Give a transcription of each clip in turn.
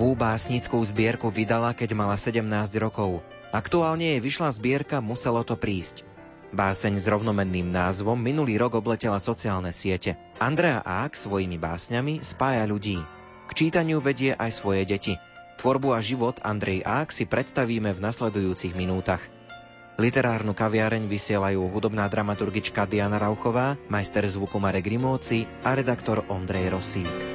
Prvú básnickú zbierku vydala, keď mala 17 rokov. Aktuálne jej vyšla zbierka Muselo to prísť. Báseň s rovnomenným názvom minulý rok obletela sociálne siete. Andrea Ák svojimi básňami spája ľudí. K čítaniu vedie aj svoje deti. Tvorbu a život Andrej Ák si predstavíme v nasledujúcich minútach. Literárnu kaviareň vysielajú hudobná dramaturgička Diana Rauchová, majster zvuku Marek Rimóci a redaktor Ondrej Rosík.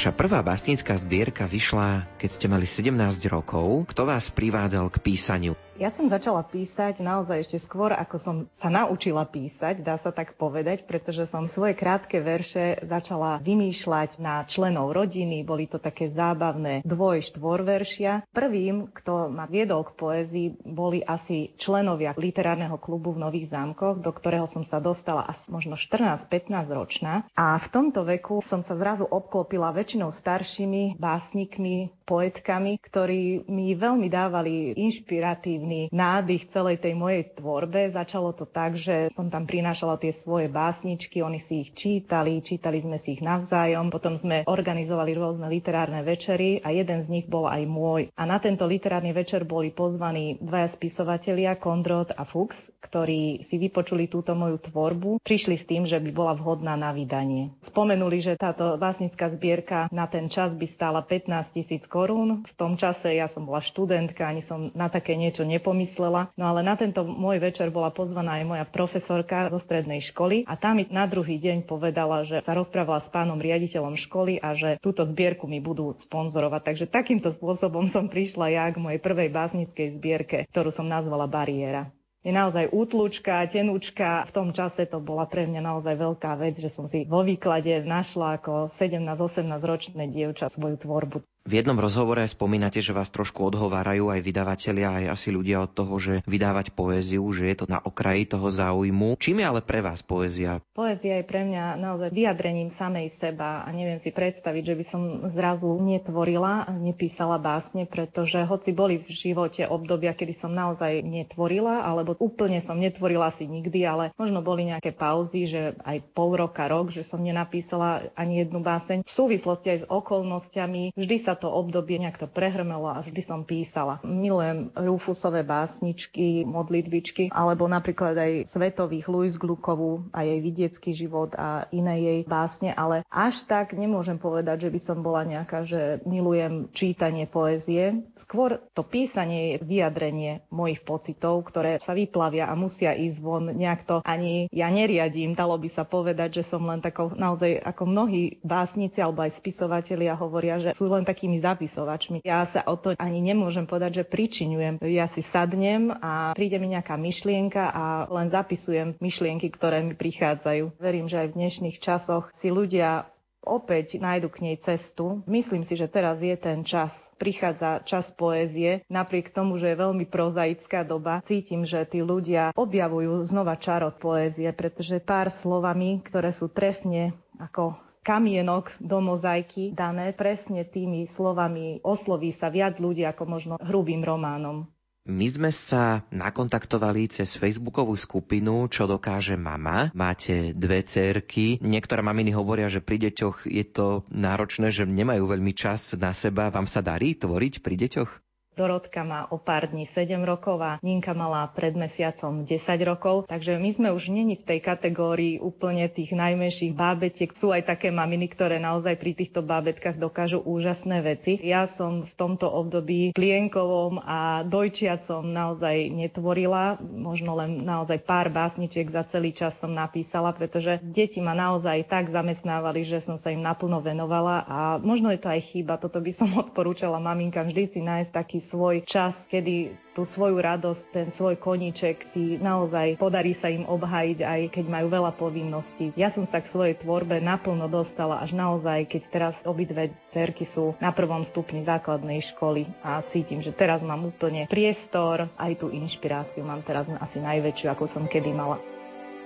Vaša prvá básnická zbierka vyšla, keď ste mali 17 rokov. Kto vás privádzal k písaniu? Ja som začala písať naozaj ešte skôr, ako som sa naučila písať, dá sa tak povedať, pretože som svoje krátke verše začala vymýšľať na členov rodiny. Boli to také zábavné dvoj, štvor veršia. Prvým, kto ma viedol k poézii, boli asi členovia literárneho klubu v Nových zámkoch, do ktorého som sa dostala asi možno 14-15 ročná. A v tomto veku som sa zrazu obklopila väčšinou staršími básnikmi, poetkami, ktorí mi veľmi dávali inšpiratívny hlavný nádych celej tej mojej tvorbe. Začalo to tak, že som tam prinášala tie svoje básničky, oni si ich čítali, čítali sme si ich navzájom, potom sme organizovali rôzne literárne večery a jeden z nich bol aj môj. A na tento literárny večer boli pozvaní dvaja spisovatelia, Kondrot a Fuchs, ktorí si vypočuli túto moju tvorbu, prišli s tým, že by bola vhodná na vydanie. Spomenuli, že táto básnická zbierka na ten čas by stála 15 tisíc korún. V tom čase ja som bola študentka, ani som na také niečo nepomyslela. No ale na tento môj večer bola pozvaná aj moja profesorka zo strednej školy a tá mi na druhý deň povedala, že sa rozprávala s pánom riaditeľom školy a že túto zbierku mi budú sponzorovať. Takže takýmto spôsobom som prišla ja k mojej prvej básnickej zbierke, ktorú som nazvala Bariéra je naozaj útlučka, tenúčka. V tom čase to bola pre mňa naozaj veľká vec, že som si vo výklade našla ako 17-18 ročné dievča svoju tvorbu. V jednom rozhovore spomínate, že vás trošku odhovárajú aj vydavatelia, aj asi ľudia od toho, že vydávať poéziu, že je to na okraji toho záujmu. Čím je ale pre vás poézia? Poézia je pre mňa naozaj vyjadrením samej seba a neviem si predstaviť, že by som zrazu netvorila, nepísala básne, pretože hoci boli v živote obdobia, kedy som naozaj netvorila, alebo úplne som netvorila asi nikdy, ale možno boli nejaké pauzy, že aj pol roka, rok, že som nenapísala ani jednu báseň. V súvislosti aj s okolnostiami vždy sa sa to obdobie nejak to prehrmelo a vždy som písala. Milujem Rufusové básničky, modlitbičky, alebo napríklad aj svetových Louis Glukovú a jej vidiecký život a iné jej básne, ale až tak nemôžem povedať, že by som bola nejaká, že milujem čítanie poézie. Skôr to písanie je vyjadrenie mojich pocitov, ktoré sa vyplavia a musia ísť von. Nejak to ani ja neriadím. Dalo by sa povedať, že som len takou naozaj ako mnohí básnici alebo aj spisovatelia hovoria, že sú len takí takými zapisovačmi. Ja sa o to ani nemôžem povedať, že pričiňujem. Ja si sadnem a príde mi nejaká myšlienka a len zapisujem myšlienky, ktoré mi prichádzajú. Verím, že aj v dnešných časoch si ľudia opäť nájdu k nej cestu. Myslím si, že teraz je ten čas. Prichádza čas poézie. Napriek tomu, že je veľmi prozaická doba, cítim, že tí ľudia objavujú znova čarot poézie, pretože pár slovami, ktoré sú trefne ako kamienok do mozaiky dané presne tými slovami osloví sa viac ľudí ako možno hrubým románom. My sme sa nakontaktovali cez facebookovú skupinu Čo dokáže mama. Máte dve cerky. Niektoré maminy hovoria, že pri deťoch je to náročné, že nemajú veľmi čas na seba. Vám sa darí tvoriť pri deťoch? Dorotka má o pár dní 7 rokov a Ninka mala pred mesiacom 10 rokov, takže my sme už není v tej kategórii úplne tých najmenších bábetiek. Sú aj také maminy, ktoré naozaj pri týchto bábetkách dokážu úžasné veci. Ja som v tomto období klienkovom a dojčiacom naozaj netvorila, možno len naozaj pár básničiek za celý čas som napísala, pretože deti ma naozaj tak zamestnávali, že som sa im naplno venovala a možno je to aj chyba, toto by som odporúčala maminkám vždy si nájsť taký svoj čas, kedy tú svoju radosť, ten svoj koníček si naozaj podarí sa im obhajiť, aj keď majú veľa povinností. Ja som sa k svojej tvorbe naplno dostala až naozaj, keď teraz obidve cerky sú na prvom stupni základnej školy a cítim, že teraz mám úplne priestor, aj tú inšpiráciu mám teraz asi najväčšiu, ako som kedy mala.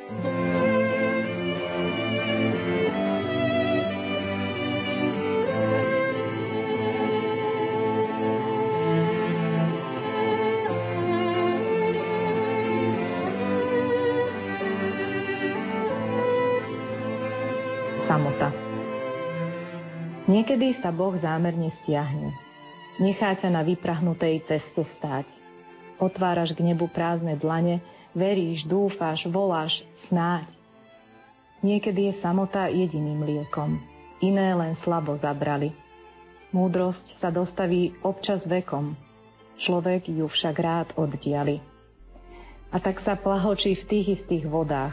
thank you Niekedy sa Boh zámerne stiahne. Nechá ťa na vyprahnutej ceste stáť. Otváraš k nebu prázdne dlane, veríš, dúfáš, voláš, snáď. Niekedy je samota jediným liekom. Iné len slabo zabrali. Múdrosť sa dostaví občas vekom. Človek ju však rád oddiali. A tak sa plahočí v tých istých vodách.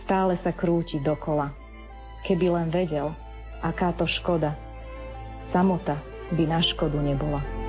Stále sa krúti dokola. Keby len vedel, aká to škoda. Samota by na škodu nebola.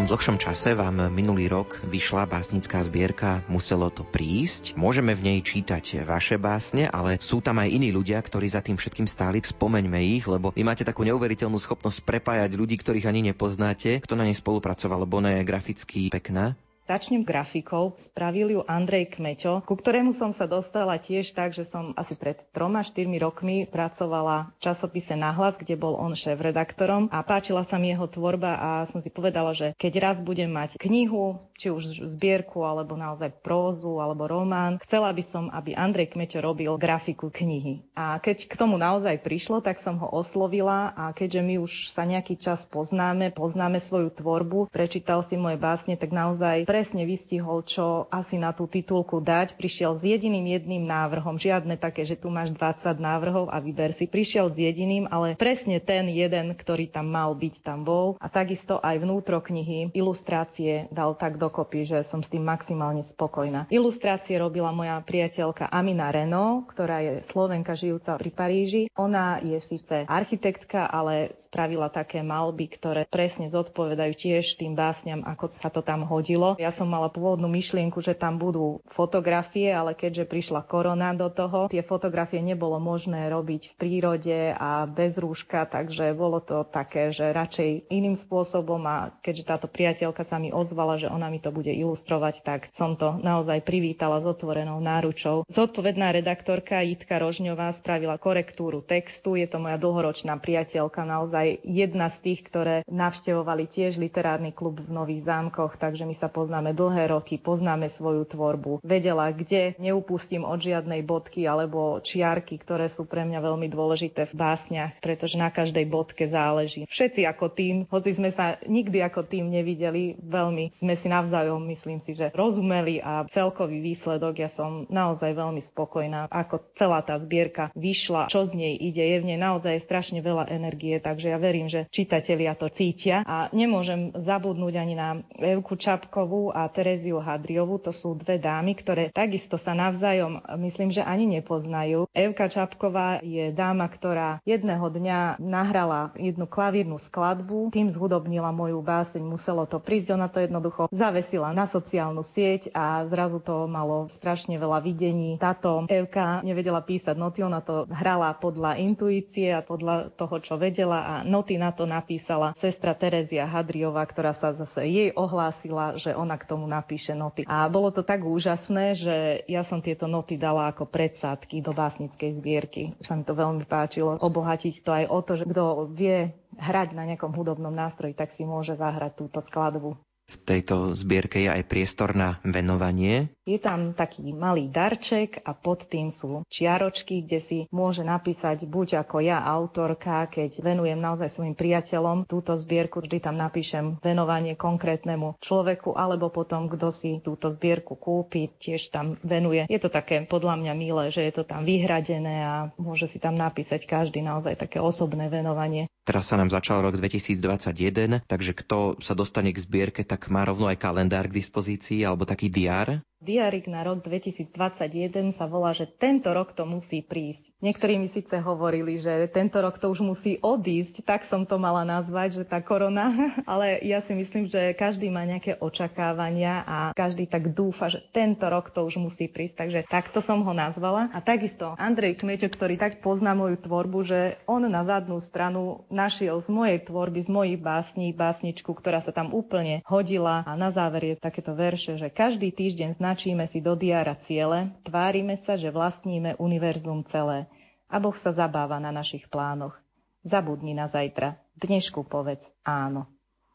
Takom dlhšom čase vám minulý rok vyšla básnická zbierka Muselo to prísť. Môžeme v nej čítať vaše básne, ale sú tam aj iní ľudia, ktorí za tým všetkým stáli. Spomeňme ich, lebo vy máte takú neuveriteľnú schopnosť prepájať ľudí, ktorých ani nepoznáte. Kto na nej spolupracoval, lebo ona je graficky pekná. Začnem grafikou. Spravil ju Andrej Kmeťo, ku ktorému som sa dostala tiež tak, že som asi pred troma, štyrmi rokmi pracovala v časopise Nahlas, kde bol on šéf-redaktorom a páčila sa mi jeho tvorba a som si povedala, že keď raz budem mať knihu, či už zbierku, alebo naozaj prózu, alebo román, chcela by som, aby Andrej Kmeťo robil grafiku knihy. A keď k tomu naozaj prišlo, tak som ho oslovila a keďže my už sa nejaký čas poznáme, poznáme svoju tvorbu, prečítal si moje básne, tak naozaj pre presne vystihol, čo asi na tú titulku dať. Prišiel s jediným jedným návrhom, žiadne také, že tu máš 20 návrhov a vyber si. Prišiel s jediným, ale presne ten jeden, ktorý tam mal byť, tam bol. A takisto aj vnútro knihy ilustrácie dal tak dokopy, že som s tým maximálne spokojná. Ilustrácie robila moja priateľka Amina Reno, ktorá je Slovenka žijúca pri Paríži. Ona je síce architektka, ale spravila také malby, ktoré presne zodpovedajú tiež tým básňam, ako sa to tam hodilo. Ja som mala pôvodnú myšlienku, že tam budú fotografie, ale keďže prišla korona do toho, tie fotografie nebolo možné robiť v prírode a bez rúška, takže bolo to také, že radšej iným spôsobom a keďže táto priateľka sa mi ozvala, že ona mi to bude ilustrovať, tak som to naozaj privítala s otvorenou náručou. Zodpovedná redaktorka Jitka Rožňová spravila korektúru textu, je to moja dlhoročná priateľka, naozaj jedna z tých, ktoré navštevovali tiež literárny klub v Nových zámkoch, takže my sa poznáme poznáme dlhé roky, poznáme svoju tvorbu. Vedela, kde neupustím od žiadnej bodky alebo čiarky, ktoré sú pre mňa veľmi dôležité v básniach, pretože na každej bodke záleží. Všetci ako tým, hoci sme sa nikdy ako tým nevideli, veľmi sme si navzájom, myslím si, že rozumeli a celkový výsledok ja som naozaj veľmi spokojná, ako celá tá zbierka vyšla, čo z nej ide. Je v nej naozaj strašne veľa energie, takže ja verím, že čitatelia to cítia a nemôžem zabudnúť ani na Evku Čapkovú, a Tereziu Hadriovu. To sú dve dámy, ktoré takisto sa navzájom, myslím, že ani nepoznajú. Evka Čapková je dáma, ktorá jedného dňa nahrala jednu klavírnu skladbu, tým zhudobnila moju báseň, muselo to prísť, ona to jednoducho zavesila na sociálnu sieť a zrazu to malo strašne veľa videní. Táto Evka nevedela písať noty, ona to hrala podľa intuície a podľa toho, čo vedela a noty na to napísala sestra Terezia Hadriová, ktorá sa zase jej ohlásila, že ona k tomu napíše noty. A bolo to tak úžasné, že ja som tieto noty dala ako predsádky do básnickej zbierky. Sa mi to veľmi páčilo. Obohatiť to aj o to, že kto vie hrať na nejakom hudobnom nástroji, tak si môže zahrať túto skladbu. V tejto zbierke je aj priestor na venovanie. Je tam taký malý darček a pod tým sú čiaročky, kde si môže napísať buď ako ja, autorka, keď venujem naozaj svojim priateľom túto zbierku, vždy tam napíšem venovanie konkrétnemu človeku, alebo potom, kto si túto zbierku kúpi, tiež tam venuje. Je to také podľa mňa milé, že je to tam vyhradené a môže si tam napísať každý naozaj také osobné venovanie. Teraz sa nám začal rok 2021, takže kto sa dostane k zbierke, tak má rovno aj kalendár k dispozícii alebo taký diár. Diarik na rok 2021 sa volá, že tento rok to musí prísť. Niektorí mi síce hovorili, že tento rok to už musí odísť, tak som to mala nazvať, že tá korona, ale ja si myslím, že každý má nejaké očakávania a každý tak dúfa, že tento rok to už musí prísť, takže takto som ho nazvala. A takisto Andrej Kmeťo, ktorý tak pozná moju tvorbu, že on na zadnú stranu našiel z mojej tvorby, z mojich básní, básničku, ktorá sa tam úplne hodila a na záver je takéto verše, že každý týždeň značíme si do diara ciele, tvárime sa, že vlastníme univerzum celé a Boh sa zabáva na našich plánoch. Zabudni na zajtra. Dnešku povedz áno.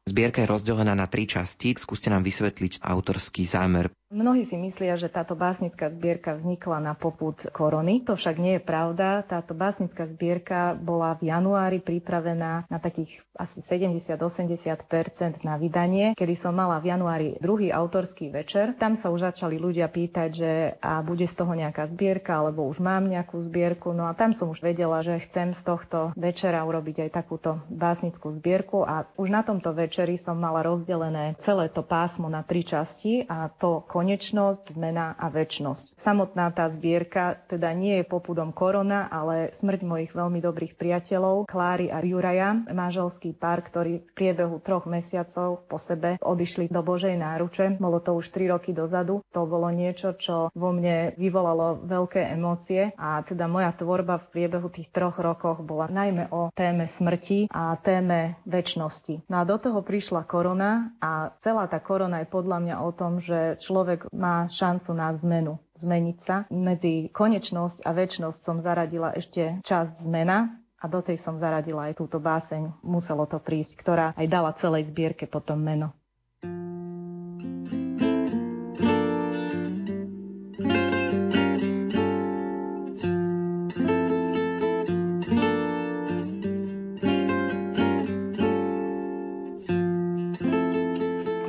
Zbierka je rozdelená na tri časti. Skúste nám vysvetliť autorský zámer Mnohí si myslia, že táto básnická zbierka vznikla na poput korony. To však nie je pravda. Táto básnická zbierka bola v januári pripravená na takých asi 70-80% na vydanie, kedy som mala v januári druhý autorský večer. Tam sa už začali ľudia pýtať, že a bude z toho nejaká zbierka, alebo už mám nejakú zbierku. No a tam som už vedela, že chcem z tohto večera urobiť aj takúto básnickú zbierku a už na tomto večeri som mala rozdelené celé to pásmo na tri časti a to konečnosť, zmena a väčnosť. Samotná tá zbierka teda nie je popudom korona, ale smrť mojich veľmi dobrých priateľov, Kláry a Juraja, manželský pár, ktorý v priebehu troch mesiacov po sebe odišli do Božej náruče. Bolo to už 3 roky dozadu. To bolo niečo, čo vo mne vyvolalo veľké emócie a teda moja tvorba v priebehu tých troch rokoch bola najmä o téme smrti a téme väčšnosti. No a do toho prišla korona a celá tá korona je podľa mňa o tom, že človek človek má šancu na zmenu, zmeniť sa. Medzi konečnosť a väčšnosť som zaradila ešte časť zmena, a do tej som zaradila aj túto báseň. Muselo to prísť, ktorá aj dala celej zbierke potom meno.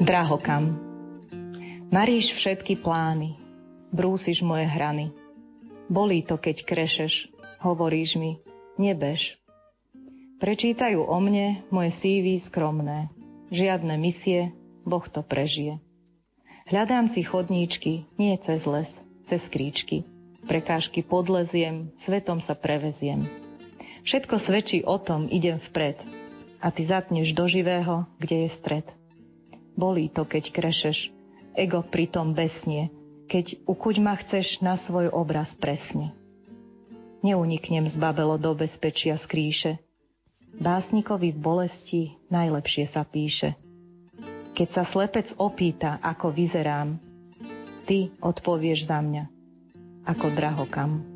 Drahokam. Maríš všetky plány, brúsiš moje hrany. Bolí to, keď krešeš, hovoríš mi, nebež. Prečítajú o mne moje CV skromné. Žiadne misie, Boh to prežije. Hľadám si chodníčky, nie cez les, cez kríčky. Prekážky podleziem, svetom sa preveziem. Všetko svedčí o tom, idem vpred. A ty zatneš do živého, kde je stred. Bolí to, keď krešeš, ego pritom besnie, keď ukuť ma chceš na svoj obraz presne. Neuniknem z babelo do bezpečia skrýše. Básnikovi v bolesti najlepšie sa píše. Keď sa slepec opýta, ako vyzerám, ty odpovieš za mňa, ako drahokam.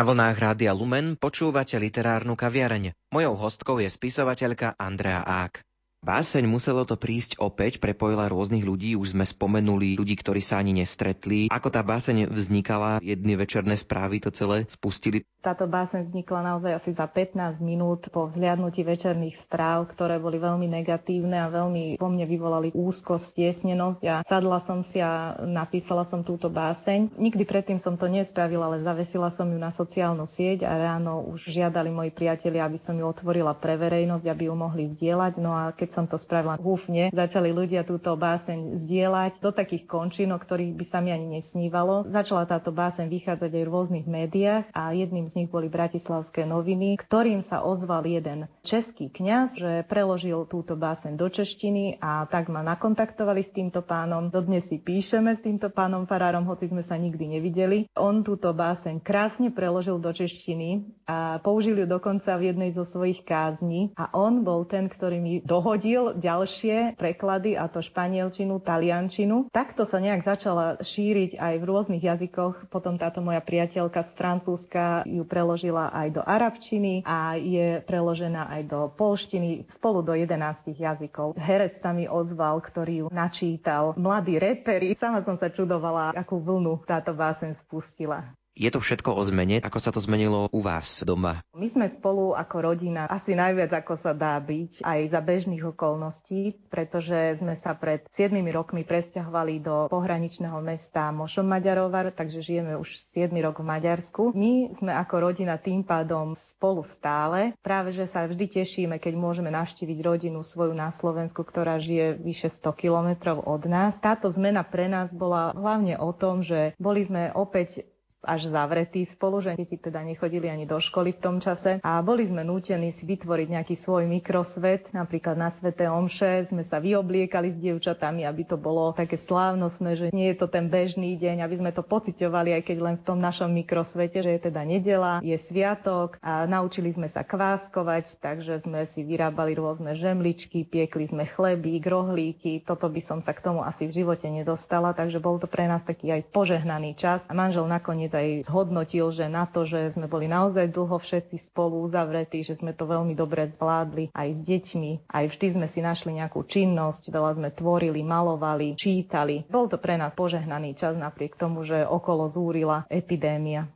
Na vlnách Rádia Lumen počúvate literárnu kaviareň. Mojou hostkou je spisovateľka Andrea Ák. Báseň muselo to prísť opäť, prepojila rôznych ľudí, už sme spomenuli ľudí, ktorí sa ani nestretli. Ako tá báseň vznikala, jedny večerné správy to celé spustili. Táto báseň vznikla naozaj asi za 15 minút po vzliadnutí večerných správ, ktoré boli veľmi negatívne a veľmi po mne vyvolali úzkosť, tiesnenosť a sadla som si a napísala som túto báseň. Nikdy predtým som to nespravila, ale zavesila som ju na sociálnu sieť a ráno už žiadali moji priatelia, aby som ju otvorila pre verejnosť, aby ju mohli zdieľať. No a keď keď som to spravila húfne, začali ľudia túto báseň zdieľať do takých končín, o ktorých by sa mi ani nesnívalo. Začala táto báseň vychádzať aj v rôznych médiách a jedným z nich boli Bratislavské noviny, ktorým sa ozval jeden český kňaz, že preložil túto báseň do češtiny a tak ma nakontaktovali s týmto pánom. Dodnes si píšeme s týmto pánom farárom, hoci sme sa nikdy nevideli. On túto báseň krásne preložil do češtiny a použil ju dokonca v jednej zo svojich kázní a on bol ten, ktorý mi dohodil hodil ďalšie preklady, a to španielčinu, taliančinu. Takto sa nejak začala šíriť aj v rôznych jazykoch. Potom táto moja priateľka z Francúzska ju preložila aj do arabčiny a je preložená aj do polštiny, spolu do 11 jazykov. Herec sa mi ozval, ktorý ju načítal. Mladí reperi. Sama som sa čudovala, akú vlnu táto básen spustila. Je to všetko o zmene? Ako sa to zmenilo u vás doma? My sme spolu ako rodina asi najviac ako sa dá byť aj za bežných okolností, pretože sme sa pred 7 rokmi presťahovali do pohraničného mesta Mošom Maďarovar, takže žijeme už 7 rok v Maďarsku. My sme ako rodina tým pádom spolu stále. Práve, že sa vždy tešíme, keď môžeme navštíviť rodinu svoju na Slovensku, ktorá žije vyše 100 kilometrov od nás. Táto zmena pre nás bola hlavne o tom, že boli sme opäť až zavretí spolu, že deti teda nechodili ani do školy v tom čase. A boli sme nútení si vytvoriť nejaký svoj mikrosvet, napríklad na Svete Omše sme sa vyobliekali s dievčatami, aby to bolo také slávnostné, že nie je to ten bežný deň, aby sme to pociťovali, aj keď len v tom našom mikrosvete, že je teda nedela, je sviatok a naučili sme sa kváskovať, takže sme si vyrábali rôzne žemličky, piekli sme chleby, grohlíky, toto by som sa k tomu asi v živote nedostala, takže bol to pre nás taký aj požehnaný čas. A manžel nakoniec nakoniec aj zhodnotil, že na to, že sme boli naozaj dlho všetci spolu uzavretí, že sme to veľmi dobre zvládli aj s deťmi, aj vždy sme si našli nejakú činnosť, veľa sme tvorili, malovali, čítali. Bol to pre nás požehnaný čas napriek tomu, že okolo zúrila epidémia.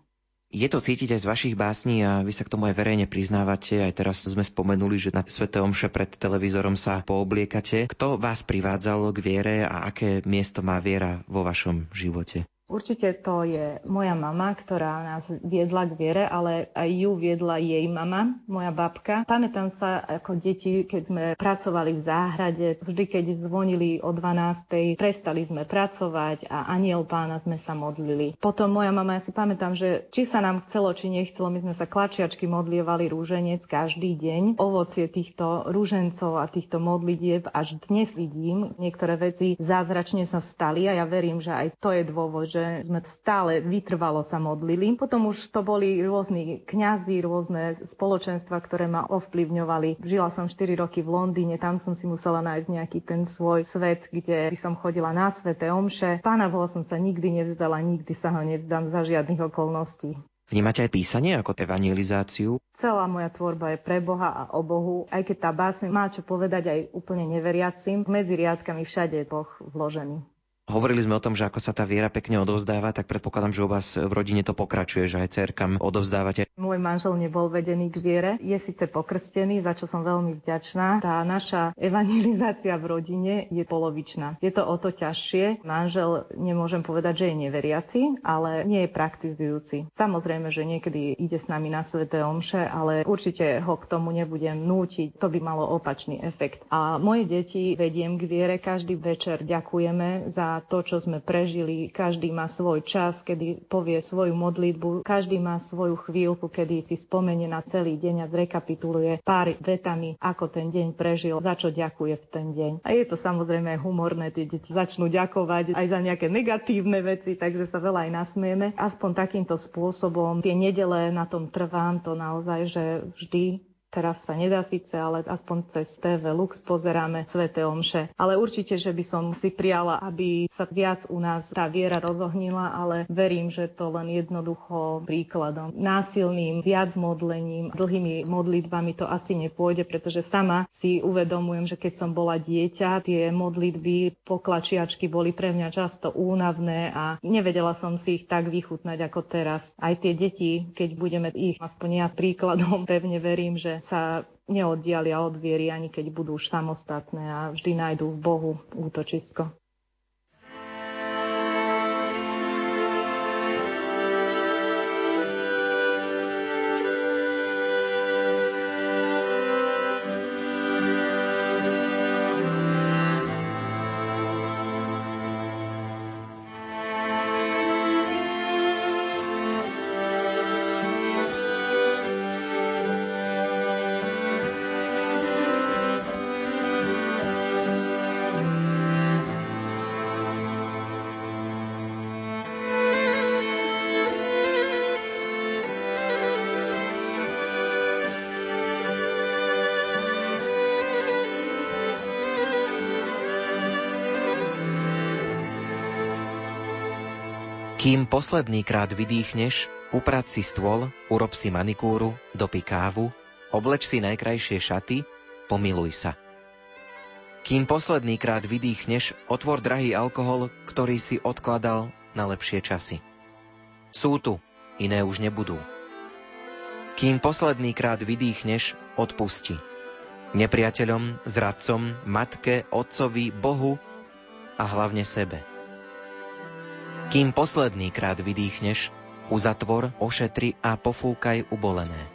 Je to cítiť aj z vašich básní a vy sa k tomu aj verejne priznávate. Aj teraz sme spomenuli, že na Svete Omše pred televízorom sa poobliekate. Kto vás privádzal k viere a aké miesto má viera vo vašom živote? Určite to je moja mama, ktorá nás viedla k viere, ale aj ju viedla jej mama, moja babka. Pamätám sa ako deti, keď sme pracovali v záhrade, vždy keď zvonili o 12. prestali sme pracovať a aniel pána sme sa modlili. Potom moja mama, ja si pamätám, že či sa nám chcelo, či nechcelo, my sme sa klačiačky modlievali rúženec každý deň. Ovocie týchto rúžencov a týchto modlitieb až dnes vidím. Niektoré veci zázračne sa stali a ja verím, že aj to je dôvod, že sme stále vytrvalo sa modlili. Potom už to boli rôzni kňazi, rôzne spoločenstva, ktoré ma ovplyvňovali. Žila som 4 roky v Londýne, tam som si musela nájsť nejaký ten svoj svet, kde by som chodila na svete omše. Pána Boha som sa nikdy nevzdala, nikdy sa ho nevzdám za žiadnych okolností. Vnímate aj písanie ako evangelizáciu? Celá moja tvorba je pre Boha a o Bohu, aj keď tá básne má čo povedať aj úplne neveriacim, medzi riadkami všade je Boh vložený. Hovorili sme o tom, že ako sa tá viera pekne odovzdáva, tak predpokladám, že u vás v rodine to pokračuje, že aj cerkam odovzdávate. Môj manžel nebol vedený k viere, je síce pokrstený, za čo som veľmi vďačná. Tá naša evangelizácia v rodine je polovičná. Je to o to ťažšie. Manžel nemôžem povedať, že je neveriaci, ale nie je praktizujúci. Samozrejme, že niekedy ide s nami na sveté omše, ale určite ho k tomu nebudem nútiť. To by malo opačný efekt. A moje deti vediem k viere. Každý večer ďakujeme za to, čo sme prežili. Každý má svoj čas, kedy povie svoju modlitbu. Každý má svoju chvíľku, kedy si spomenie na celý deň a zrekapituluje pár vetami, ako ten deň prežil, za čo ďakuje v ten deň. A je to samozrejme humorné, tie deti začnú ďakovať aj za nejaké negatívne veci, takže sa veľa aj nasmieme. Aspoň takýmto spôsobom tie nedele na tom trvám, to naozaj, že vždy Teraz sa nedá síce, ale aspoň cez TV Lux pozeráme Svete Omše. Ale určite, že by som si prijala, aby sa viac u nás tá viera rozohnila, ale verím, že to len jednoducho príkladom. Násilným viac modlením, dlhými modlitbami to asi nepôjde, pretože sama si uvedomujem, že keď som bola dieťa, tie modlitby poklačiačky boli pre mňa často únavné a nevedela som si ich tak vychutnať ako teraz. Aj tie deti, keď budeme ich aspoň ja príkladom, pevne verím, že sa neoddialia od viery, ani keď budú už samostatné a vždy nájdú v Bohu útočisko. Posledný krát vydýchneš, uprac si stôl, urob si manikúru, dopí kávu, obleč si najkrajšie šaty, pomiluj sa. Kým posledný krát vydýchneš, otvor drahý alkohol, ktorý si odkladal na lepšie časy. Sú tu, iné už nebudú. Kým posledný krát vydýchneš, odpusti. Nepriateľom, zradcom, matke, otcovi, Bohu a hlavne sebe. Kým posledný krát vydýchneš, uzatvor, ošetri a pofúkaj ubolené.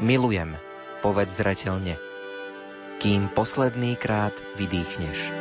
Milujem, povedz zretelne, kým posledný krát vydýchneš.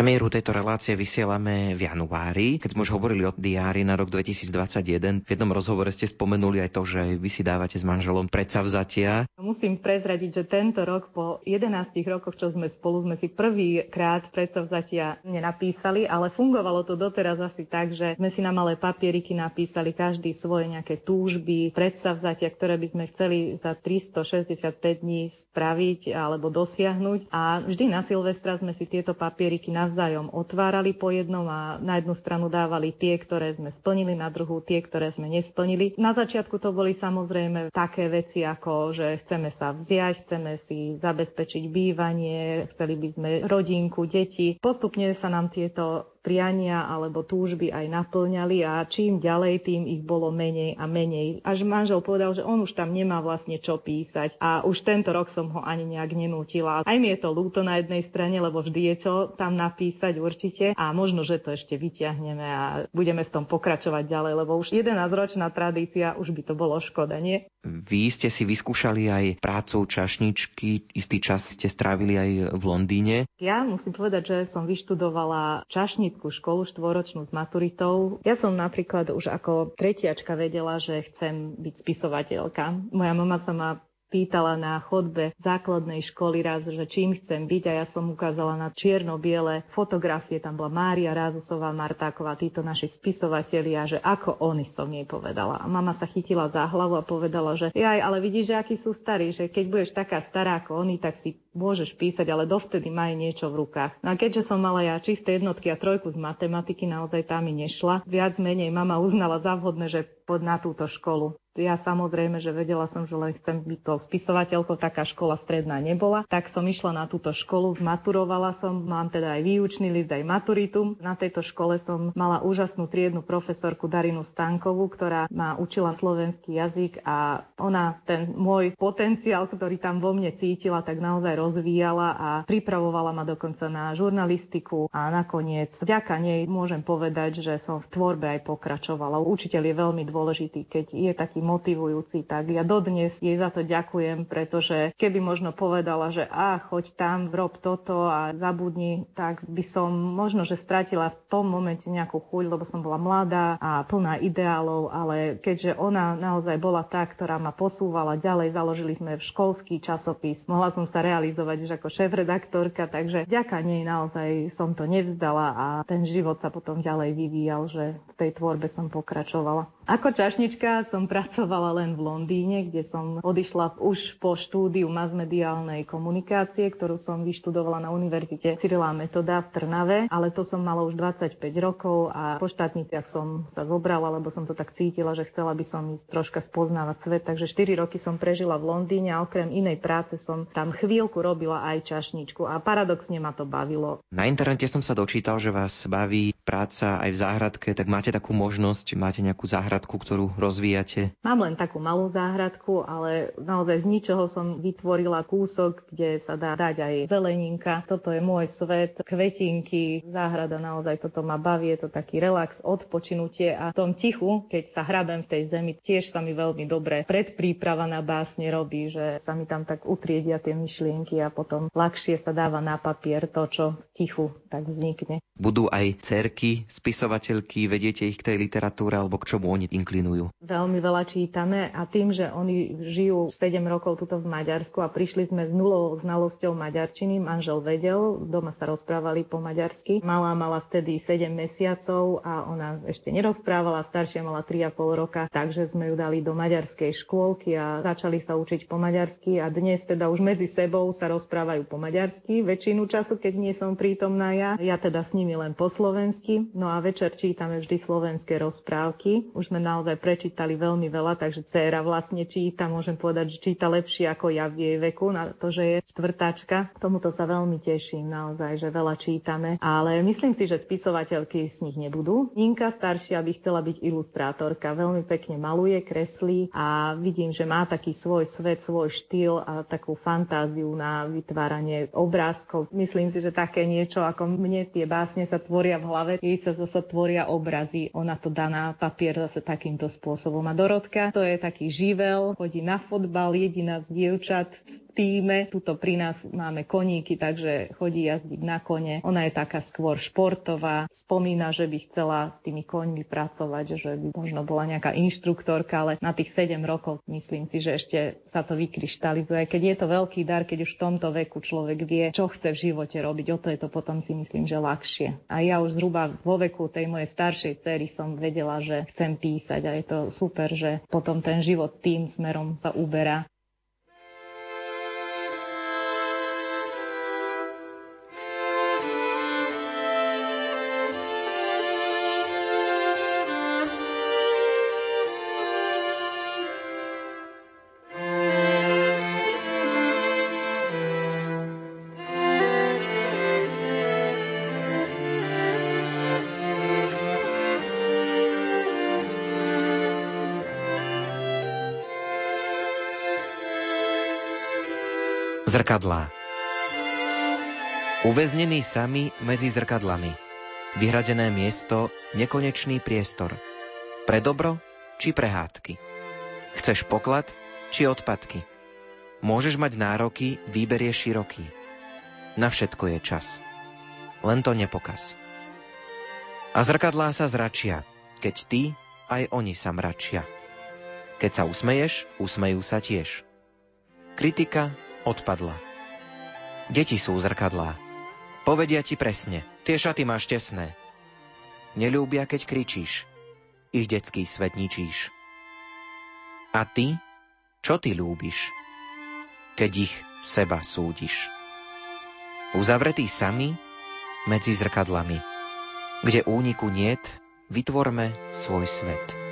Premiéru tejto relácie vysielame v januári, keď sme už hovorili o diári na rok 2021. V jednom rozhovore ste spomenuli aj to, že vy si dávate s manželom predsavzatia. Musím prezradiť, že tento rok po 11 rokoch, čo sme spolu, sme si prvýkrát predsavzatia nenapísali, ale fungovalo to doteraz asi tak, že sme si na malé papieriky napísali každý svoje nejaké túžby, predsavzatia, ktoré by sme chceli za 365 dní spraviť alebo dosiahnuť. A vždy na Silvestra sme si tieto papieriky na navzájom otvárali po jednom a na jednu stranu dávali tie, ktoré sme splnili, na druhú tie, ktoré sme nesplnili. Na začiatku to boli samozrejme také veci ako, že chceme sa vziať, chceme si zabezpečiť bývanie, chceli by sme rodinku, deti. Postupne sa nám tieto priania alebo túžby aj naplňali a čím ďalej, tým ich bolo menej a menej. Až manžel povedal, že on už tam nemá vlastne čo písať a už tento rok som ho ani nejak nenútila. Aj mi je to ľúto na jednej strane, lebo vždy je čo tam napísať určite a možno, že to ešte vyťahneme a budeme v tom pokračovať ďalej, lebo už 11-ročná tradícia, už by to bolo škoda, nie? Vy ste si vyskúšali aj prácou čašničky, istý čas ste strávili aj v Londýne. Ja musím povedať, že som vyštudovala čašnickú školu štvoročnú s maturitou. Ja som napríklad už ako tretiačka vedela, že chcem byť spisovateľka. Moja mama sa ma pýtala na chodbe základnej školy raz, že čím chcem byť a ja som ukázala na čierno-biele fotografie, tam bola Mária Rázusová, Martáková, títo naši spisovatelia, že ako oni som jej povedala. A mama sa chytila za hlavu a povedala, že jaj, ale vidíš, že akí sú starí, že keď budeš taká stará ako oni, tak si môžeš písať, ale dovtedy maj niečo v rukách. No a keďže som mala ja čisté jednotky a trojku z matematiky, naozaj tam mi nešla. Viac menej mama uznala za vhodné, že pod na túto školu. Ja samozrejme, že vedela som, že len chcem byť to spisovateľkou, taká škola stredná nebola. Tak som išla na túto školu, maturovala som, mám teda aj výučný list, aj maturitu. Na tejto škole som mala úžasnú triednu profesorku Darinu Stankovú, ktorá ma učila slovenský jazyk a ona ten môj potenciál, ktorý tam vo mne cítila, tak naozaj rozvíjala a pripravovala ma dokonca na žurnalistiku a nakoniec vďaka nej môžem povedať, že som v tvorbe aj pokračovala. Učiteľ je veľmi dôležitý, keď je taký motivujúci, tak ja dodnes jej za to ďakujem, pretože keby možno povedala, že a choď tam, rob toto a zabudni, tak by som možno, že stratila v tom momente nejakú chuť, lebo som bola mladá a plná ideálov, ale keďže ona naozaj bola tá, ktorá ma posúvala ďalej, založili sme v školský časopis, mohla som sa realizovať už ako šéf-redaktorka, takže vďaka nej naozaj som to nevzdala a ten život sa potom ďalej vyvíjal, že v tej tvorbe som pokračovala. Ako čašnička som pracovala len v Londýne, kde som odišla už po štúdiu masmediálnej komunikácie, ktorú som vyštudovala na Univerzite Cyrila Metoda v Trnave, ale to som mala už 25 rokov a po štátniciach som sa zobrala, lebo som to tak cítila, že chcela by som ísť troška spoznávať svet. Takže 4 roky som prežila v Londýne a okrem inej práce som tam chvíľku robila aj čašničku a paradoxne ma to bavilo. Na internete som sa dočítal, že vás baví práca aj v záhradke, tak máte takú možnosť, máte nejakú záhradku, ktorú rozvíjate? Mám len takú malú záhradku, ale naozaj z ničoho som vytvorila kúsok, kde sa dá dať aj zeleninka. Toto je môj svet, kvetinky, záhrada naozaj toto ma baví, je to taký relax, odpočinutie a v tom tichu, keď sa hrabem v tej zemi, tiež sa mi veľmi dobre predpríprava na básne robí, že sa mi tam tak utriedia tie myšlienky a potom ľahšie sa dáva na papier to, čo tichu tak vznikne. Budú aj cerky, spisovateľky, vediete ich k tej literatúre alebo k čomu oni inklinujú? Veľmi veľa čítame a tým, že oni žijú 7 rokov tuto v Maďarsku a prišli sme s nulou znalosťou maďarčiny, manžel vedel, doma sa rozprávali po maďarsky. Malá mala vtedy 7 mesiacov a ona ešte nerozprávala, staršia mala 3,5 roka, takže sme ju dali do maďarskej škôlky a začali sa učiť po maďarsky a dnes teda už medzi sebou sa rozprávajú po maďarsky väčšinu času, keď nie som prítomná ja. Ja teda s nimi len po slovensky. No a večer čítame vždy slovenské rozprávky. Už sme naozaj prečítali veľmi veľa, takže dcéra vlastne číta, môžem povedať, že číta lepšie ako ja v jej veku, na to, že je štvrtáčka. Tomuto sa veľmi teším naozaj, že veľa čítame. Ale myslím si, že spisovateľky z nich nebudú. Inka staršia by chcela byť ilustrátorka. Veľmi pekne maluje, kreslí a vidím, že má taký svoj svet, svoj štýl a takú fantáziu na vytváranie obrázkov. Myslím si, že také niečo ako mne tie básne sa tvoria v hlave, jej sa zase tvoria obrazy. Ona to dá na papier zase takýmto spôsobom. A Dorotka to je taký živel, chodí na fotbal, jediná z dievčat týme. Tuto pri nás máme koníky, takže chodí jazdiť na kone. Ona je taká skôr športová. Spomína, že by chcela s tými koňmi pracovať, že by možno bola nejaká inštruktorka, ale na tých 7 rokov myslím si, že ešte sa to vykryštalizuje. Keď je to veľký dar, keď už v tomto veku človek vie, čo chce v živote robiť, o to je to potom si myslím, že ľahšie. A ja už zhruba vo veku tej mojej staršej cery som vedela, že chcem písať a je to super, že potom ten život tým smerom sa uberá. Zrkadlá Uväznení sami medzi zrkadlami. Vyhradené miesto, nekonečný priestor. Pre dobro či pre hádky. Chceš poklad či odpadky. Môžeš mať nároky, výber je široký. Na všetko je čas. Len to nepokaz. A zrkadlá sa zračia, keď ty, aj oni sa mračia. Keď sa usmeješ, usmejú sa tiež. Kritika odpadla. Deti sú zrkadlá. Povedia ti presne, tie šaty máš tesné. Nelúbia, keď kričíš. Ich detský svet ničíš. A ty, čo ty ľúbiš, keď ich seba súdiš? Uzavretí sami medzi zrkadlami, kde úniku niet, vytvorme svoj svet.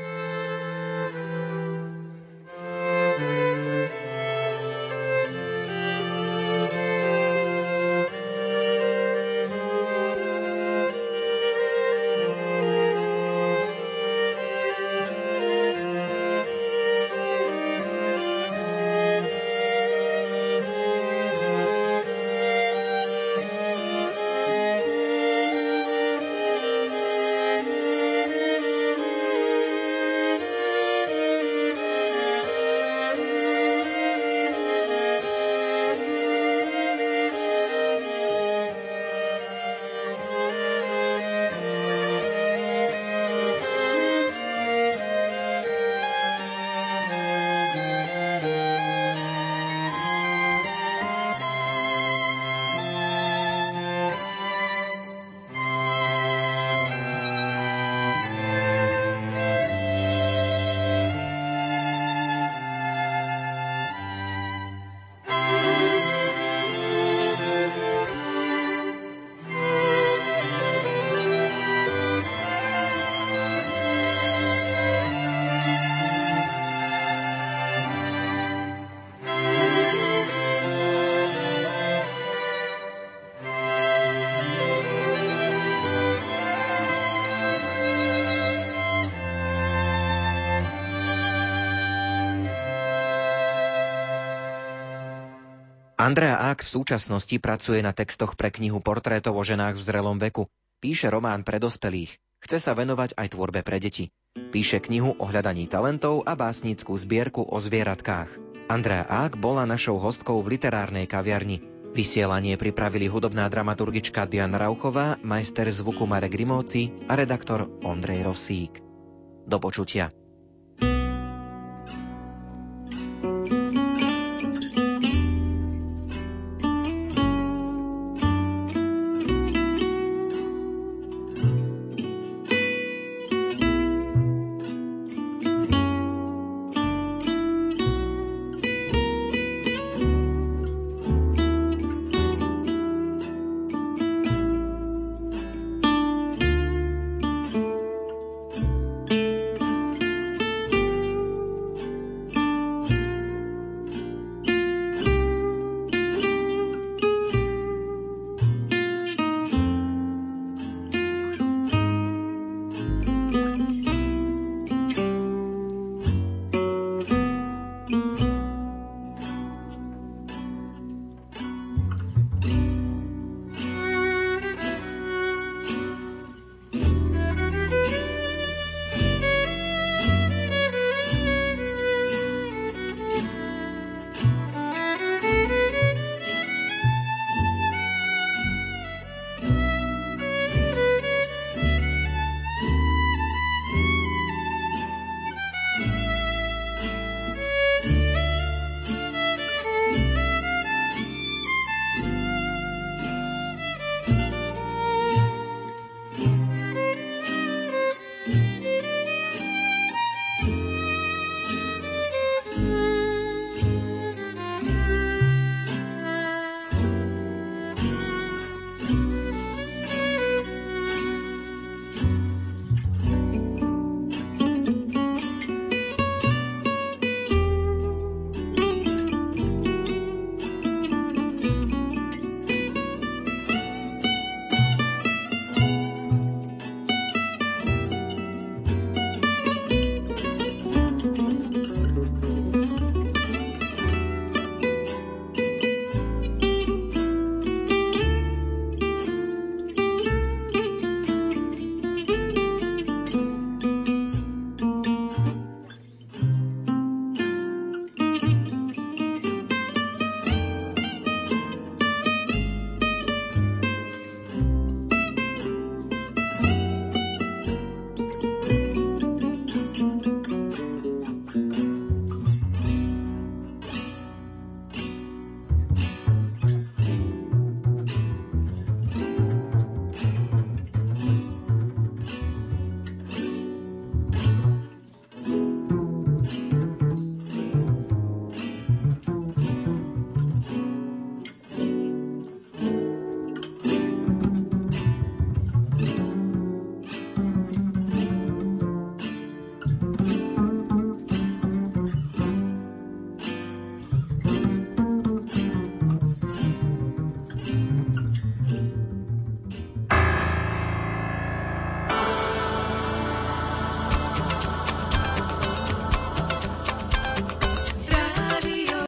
Andrea Ák v súčasnosti pracuje na textoch pre knihu Portrétov o ženách v zrelom veku. Píše román pre dospelých. Chce sa venovať aj tvorbe pre deti. Píše knihu o hľadaní talentov a básnickú zbierku o zvieratkách. Andrea Ák bola našou hostkou v literárnej kaviarni. Vysielanie pripravili hudobná dramaturgička Diana Rauchová, majster zvuku Marek Grimovci a redaktor Ondrej Rosík. Do počutia.